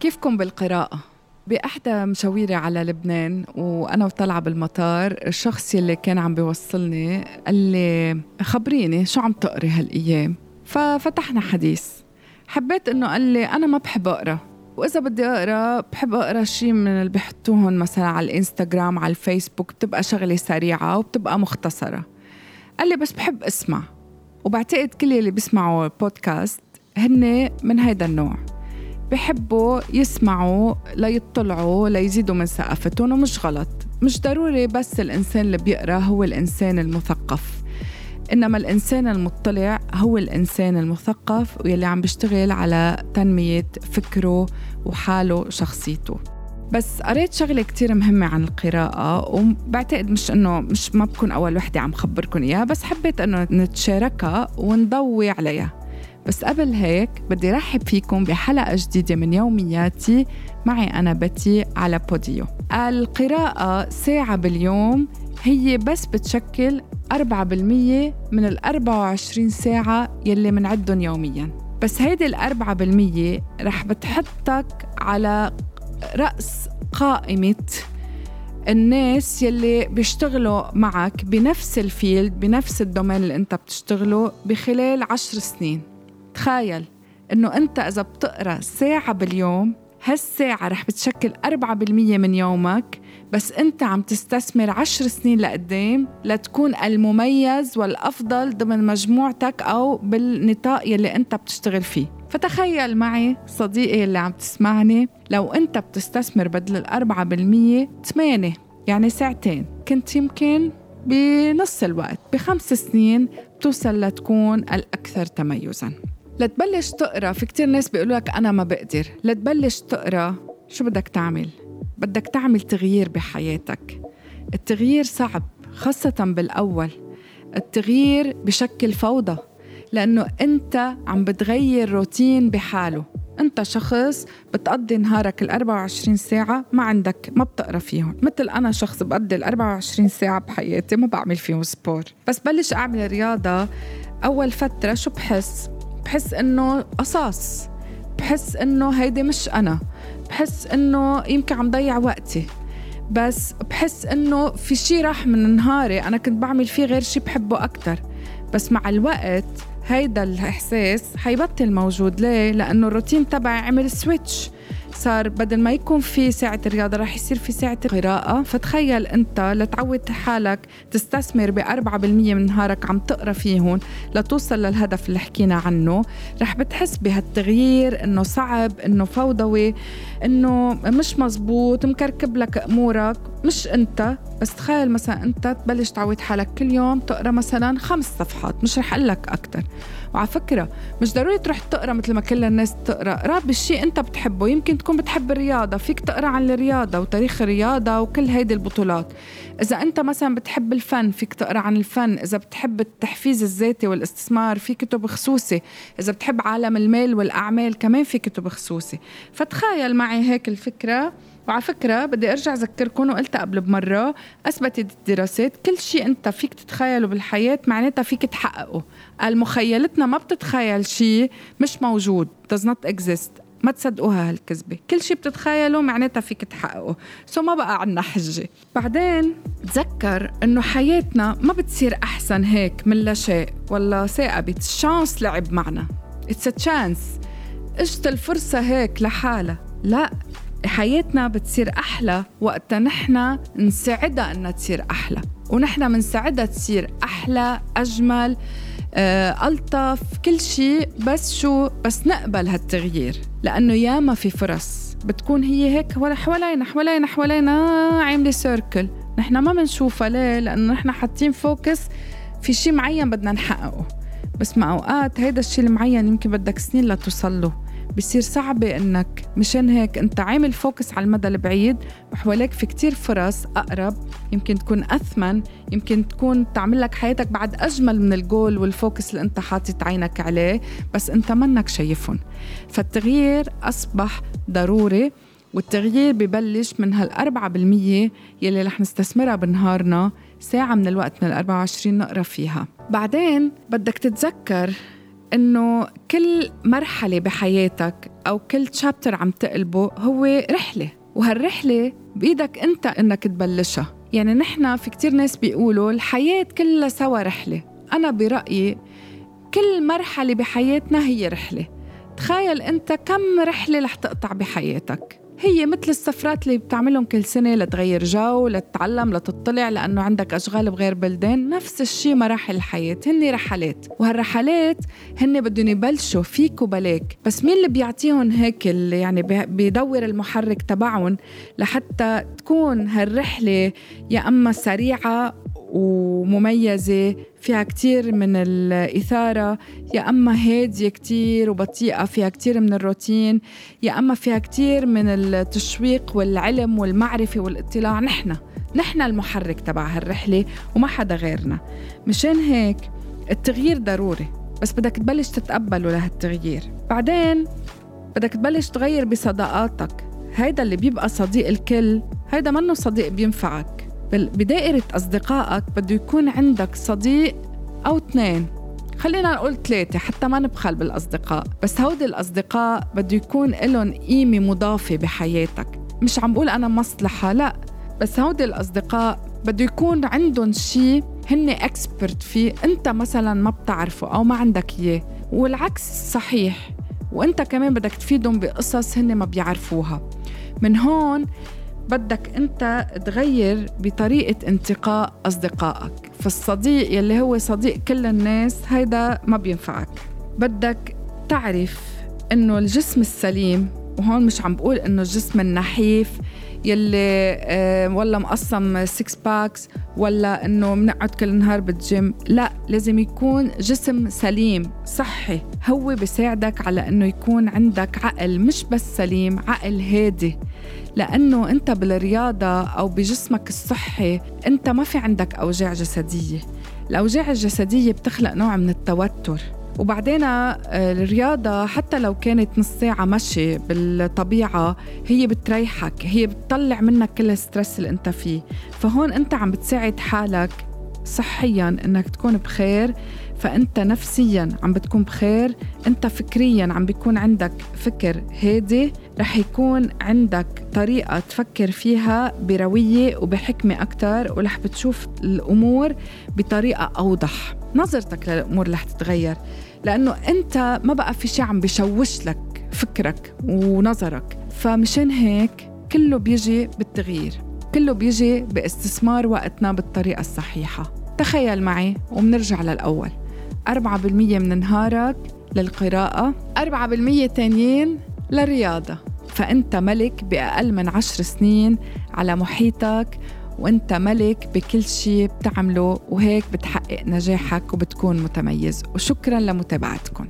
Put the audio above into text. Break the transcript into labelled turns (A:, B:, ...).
A: كيفكم بالقراءة؟ بإحدى مشاويري على لبنان وأنا وطالعة بالمطار الشخص يلي كان عم بيوصلني قال لي خبريني شو عم تقري هالأيام؟ ففتحنا حديث. حبيت إنه قال لي أنا ما بحب أقرأ. وإذا بدي أقرأ بحب أقرأ شيء من اللي بحطوهم مثلا على الإنستغرام على الفيسبوك بتبقى شغلة سريعة وبتبقى مختصرة. قال لي بس بحب أسمع. وبعتقد كل اللي بيسمعوا بودكاست هن من هيدا النوع. بحبوا يسمعوا ليطلعوا ليزيدوا من ثقافتهم ومش غلط. مش ضروري بس الإنسان اللي بيقرأ هو الإنسان المثقف. إنما الإنسان المطلع هو الإنسان المثقف واللي عم بيشتغل على تنمية فكره وحاله وشخصيته. بس قريت شغلة كتير مهمة عن القراءة وبعتقد مش إنه مش ما بكون أول وحدة عم خبركم إياها بس حبيت إنه نتشاركها ونضوي عليها. بس قبل هيك بدي رحب فيكم بحلقة جديدة من يومياتي. معي أنا بتي على Podeo. القراءة ساعة باليوم هي بس بتشكل 4% من ال 24 ساعة يلي منعدهم يوميا. بس هيدي الأربعة بالمية رح بتحطك على رأس قائمة الناس يلي بيشتغلوا معك بنفس ال field بنفس ال domain اللي أنت بتشتغله بخلال عشر سنين. تخيل إنه أنت إذا بتقرأ ساعة باليوم هالساعة رح بتشكل 4% من يومك بس أنت عم تستثمر عشر سنين لقدام لتكون المميز والأفضل ضمن مجموعتك أو بالنطاق يلي أنت بتشتغل فيه. فتخيل معي صديقي اللي عم تسمعني لو أنت بتستثمر بدل الأربعة بالمية ثمانية يعني ساعتين كنت يمكن بنص الوقت بخمس سنين بتوصل لتكون الأكثر تميزاً. لتبلش تقرأ. في كتير ناس بيقولوا لك أنا ما بقدر. لتبلش تقرأ شو بدك تعمل؟ بدك تعمل تغيير بحياتك. التغيير صعب خاصة بالأول. التغيير بشكل فوضى لأنه أنت عم بتغير روتين بحاله. أنت شخص بتقضي نهارك ال 24 ساعة ما عندك ما بتقرأ فيهم. مثل أنا شخص بقضي ال 24 ساعة بحياتي ما بعمل فيهم سبور. بس بلش أعمل رياضة أول فترة شو بحس؟ بحس إنه قصاص بحس إنه هيدي مش أنا بحس إنه يمكن عم ضيع وقتي. بس بحس إنه في شي راح من نهاري أنا كنت بعمل فيه غير شي بحبه أكتر. بس مع الوقت هيدا الإحساس حيبطل موجود. ليه؟ لأنه الروتين تبعي عمل سويتش صار بدل ما يكون في ساعة رياضة رح يصير في ساعة قراءة. فتخيل أنت لتعود حالك تستثمر بأربعة بالمية من نهارك عم تقرأ فيهم لتوصل للهدف اللي حكينا عنه. رح بتحس بهالتغيير إنه صعب إنه فوضوي إنه مش مزبوط مكركب لك أمورك. مش أنت بس تخيل مثلا أنت تبلش تعود حالك كل يوم تقرأ مثلا خمس صفحات مش رح أقول لك أكتر. وعلى فكرة مش ضروري تروح تقرأ مثل ما كل الناس تقرأ. اقرا بالشيء انت بتحبه يمكن تكون بتحب الرياضة فيك تقرأ عن الرياضة وتاريخ الرياضة وكل هيدي البطولات. إذا أنت مثلا بتحب الفن فيك تقرأ عن الفن. إذا بتحب التحفيز الذاتي والاستثمار في كتب خصوصي. إذا بتحب عالم المال والأعمال كمان في كتب خصوصي. فتخيل معي هيك الفكرة. وعلى فكرة بدي أرجع أذكركم وقلتها قبل بمرة أثبتت الدراسات كل شيء أنت فيك تتخيله بالحياة معناتها فيك تحققه. المخيلتنا ما بتتخيل شيء مش موجود does not exist. ما تصدقوها هالكذبة. كل شيء بتتخيله معناتها فيك تحققه. so ما بقى عنا حجة. بعدين تذكر إنه حياتنا ما بتصير أحسن هيك من لا شيء. ولا ساقبت. ال chance لعب معنا. it's chance اجت الفرصة هيك لحالها. لا. حياتنا بتصير أحلى وقتها نحن نساعدها إنها تصير أحلى. ونحن بنساعدها تصير أحلى أجمل آه، ألطف كل شيء. بس شو؟ بس نقبل هالتغيير. لأنه ياما في فرص. بتكون هي هيك حوالينا حوالينا حوالينا عاملة circle نحن ما بنشوفها ليه؟ لأنه نحن حاطين focus في شيء معين بدنا نحققه. بس مع أوقات هيدا الشيء المعين يمكن بدك سنين لتوصل له. بصير صعبة إنك مشان هيك أنت عامل focus على المدى البعيد وحواليك في كتير فرص أقرب يمكن تكون أثمن يمكن تكون تعمل لك حياتك بعد أجمل من ال goal وال focus اللي أنت حاطط عينك عليه بس أنت منك شايفهم. فالتغيير أصبح ضروري والتغيير ببلش من هالأربعة بالمية يلي رح نستثمرها بنهارنا ساعة من الوقت من الأربعة وعشرين نقرأ فيها. بعدين بدك تتذكر إنه كل مرحلة بحياتك أو كل تشابتر عم تقلبه هو رحلة وهالرحلة بإيدك أنت إنك تبلشها. يعني نحن في كتير ناس بيقولوا الحياة كلها سوا رحلة. أنا برأيي كل مرحلة بحياتنا هي رحلة. تخيل أنت كم رحلة رح تقطع بحياتك. هي مثل السفرات اللي بتعملهم كل سنة لتغير جو لتتعلم لتطلع لأنه عندك أشغال بغير بلدان. نفس الشيء مراحل الحياة هن رحلات. وهالرحلات هن بدهم يبلشوا فيك وبلاك. بس مين اللي بيعطيهم هيك اللي يعني بيدور المحرك تبعهم لحتى تكون هالرحلة يا أما سريعة ومميزة فيها كتير من الإثارة يا أما هادية كتير وبطيئة فيها كتير من الروتين يا أما فيها كتير من التشويق والعلم والمعرفة والاطلاع. نحن نحن المحرك تبع هالرحلة وما حدا غيرنا. مشان هيك التغيير ضروري بس بدك تبلش تتقبله لهالتغيير. بعدين بدك تبلش تغير بصداقاتك. هيدا اللي بيبقى صديق الكل هيدا منه صديق بينفعك. بدائرة أصدقائك بده يكون عندك صديق أو اثنين. خلينا نقول ثلاثة حتى ما نبخل بالأصدقاء. بس هودي الأصدقاء بده يكون لهم قيمة مضافة بحياتك. مش عم بقول أنا مصلحة لا. بس هودي الأصدقاء بده يكون عندهم شيء هن اكسبرت فيه أنت مثلا ما بتعرفه أو ما عندك إياه. والعكس صحيح. وأنت كمان بدك تفيدهم بقصص هن ما بيعرفوها. من هون بدك انت تغير بطريقة انتقاء أصدقائك. فالصديق يلي هو صديق كل الناس هيدا ما بينفعك. بدك تعرف إنه الجسم السليم وهون مش عم بقول إنه الجسم النحيف يلي ولا مقسم six packs ولا إنه بنقعد كل نهار بالجيم لا لازم يكون جسم سليم صحي. هو بيساعدك على إنه يكون عندك عقل مش بس سليم عقل هادي. لأنه أنت بالرياضة أو بجسمك الصحي أنت ما في عندك أوجاع جسدية. الأوجاع الجسدية بتخلق نوع من التوتر. وبعدين آه، الرياضة حتى لو كانت نص ساعة مشي بالطبيعة هي بتريحك هي بتطلع منك كل الستريس اللي انت فيه. فهون انت عم بتساعد حالك صحيا إنك تكون بخير. فأنت نفسيا عم بتكون بخير أنت فكريا عم بيكون عندك فكر هادي رح يكون عندك طريقة تفكر فيها بروية وبحكمة أكتر ورح بتشوف الأمور بطريقة أوضح. نظرتك للأمور رح تتغير لأنه أنت ما بقى في شيء عم بشوش لك فكرك ونظرك. فمشان هيك كله بيجي بالتغيير كله بيجي باستثمار وقتنا بالطريقة الصحيحة. تخيل معي ومنرجع للأول. 4% من نهارك للقراءة 4% تانيين للرياضة. فأنت ملك بأقل من عشر سنين على محيطك وانت ملك بكل شيء بتعمله وهيك بتحقق نجاحك وبتكون متميز. وشكرا لمتابعتكم.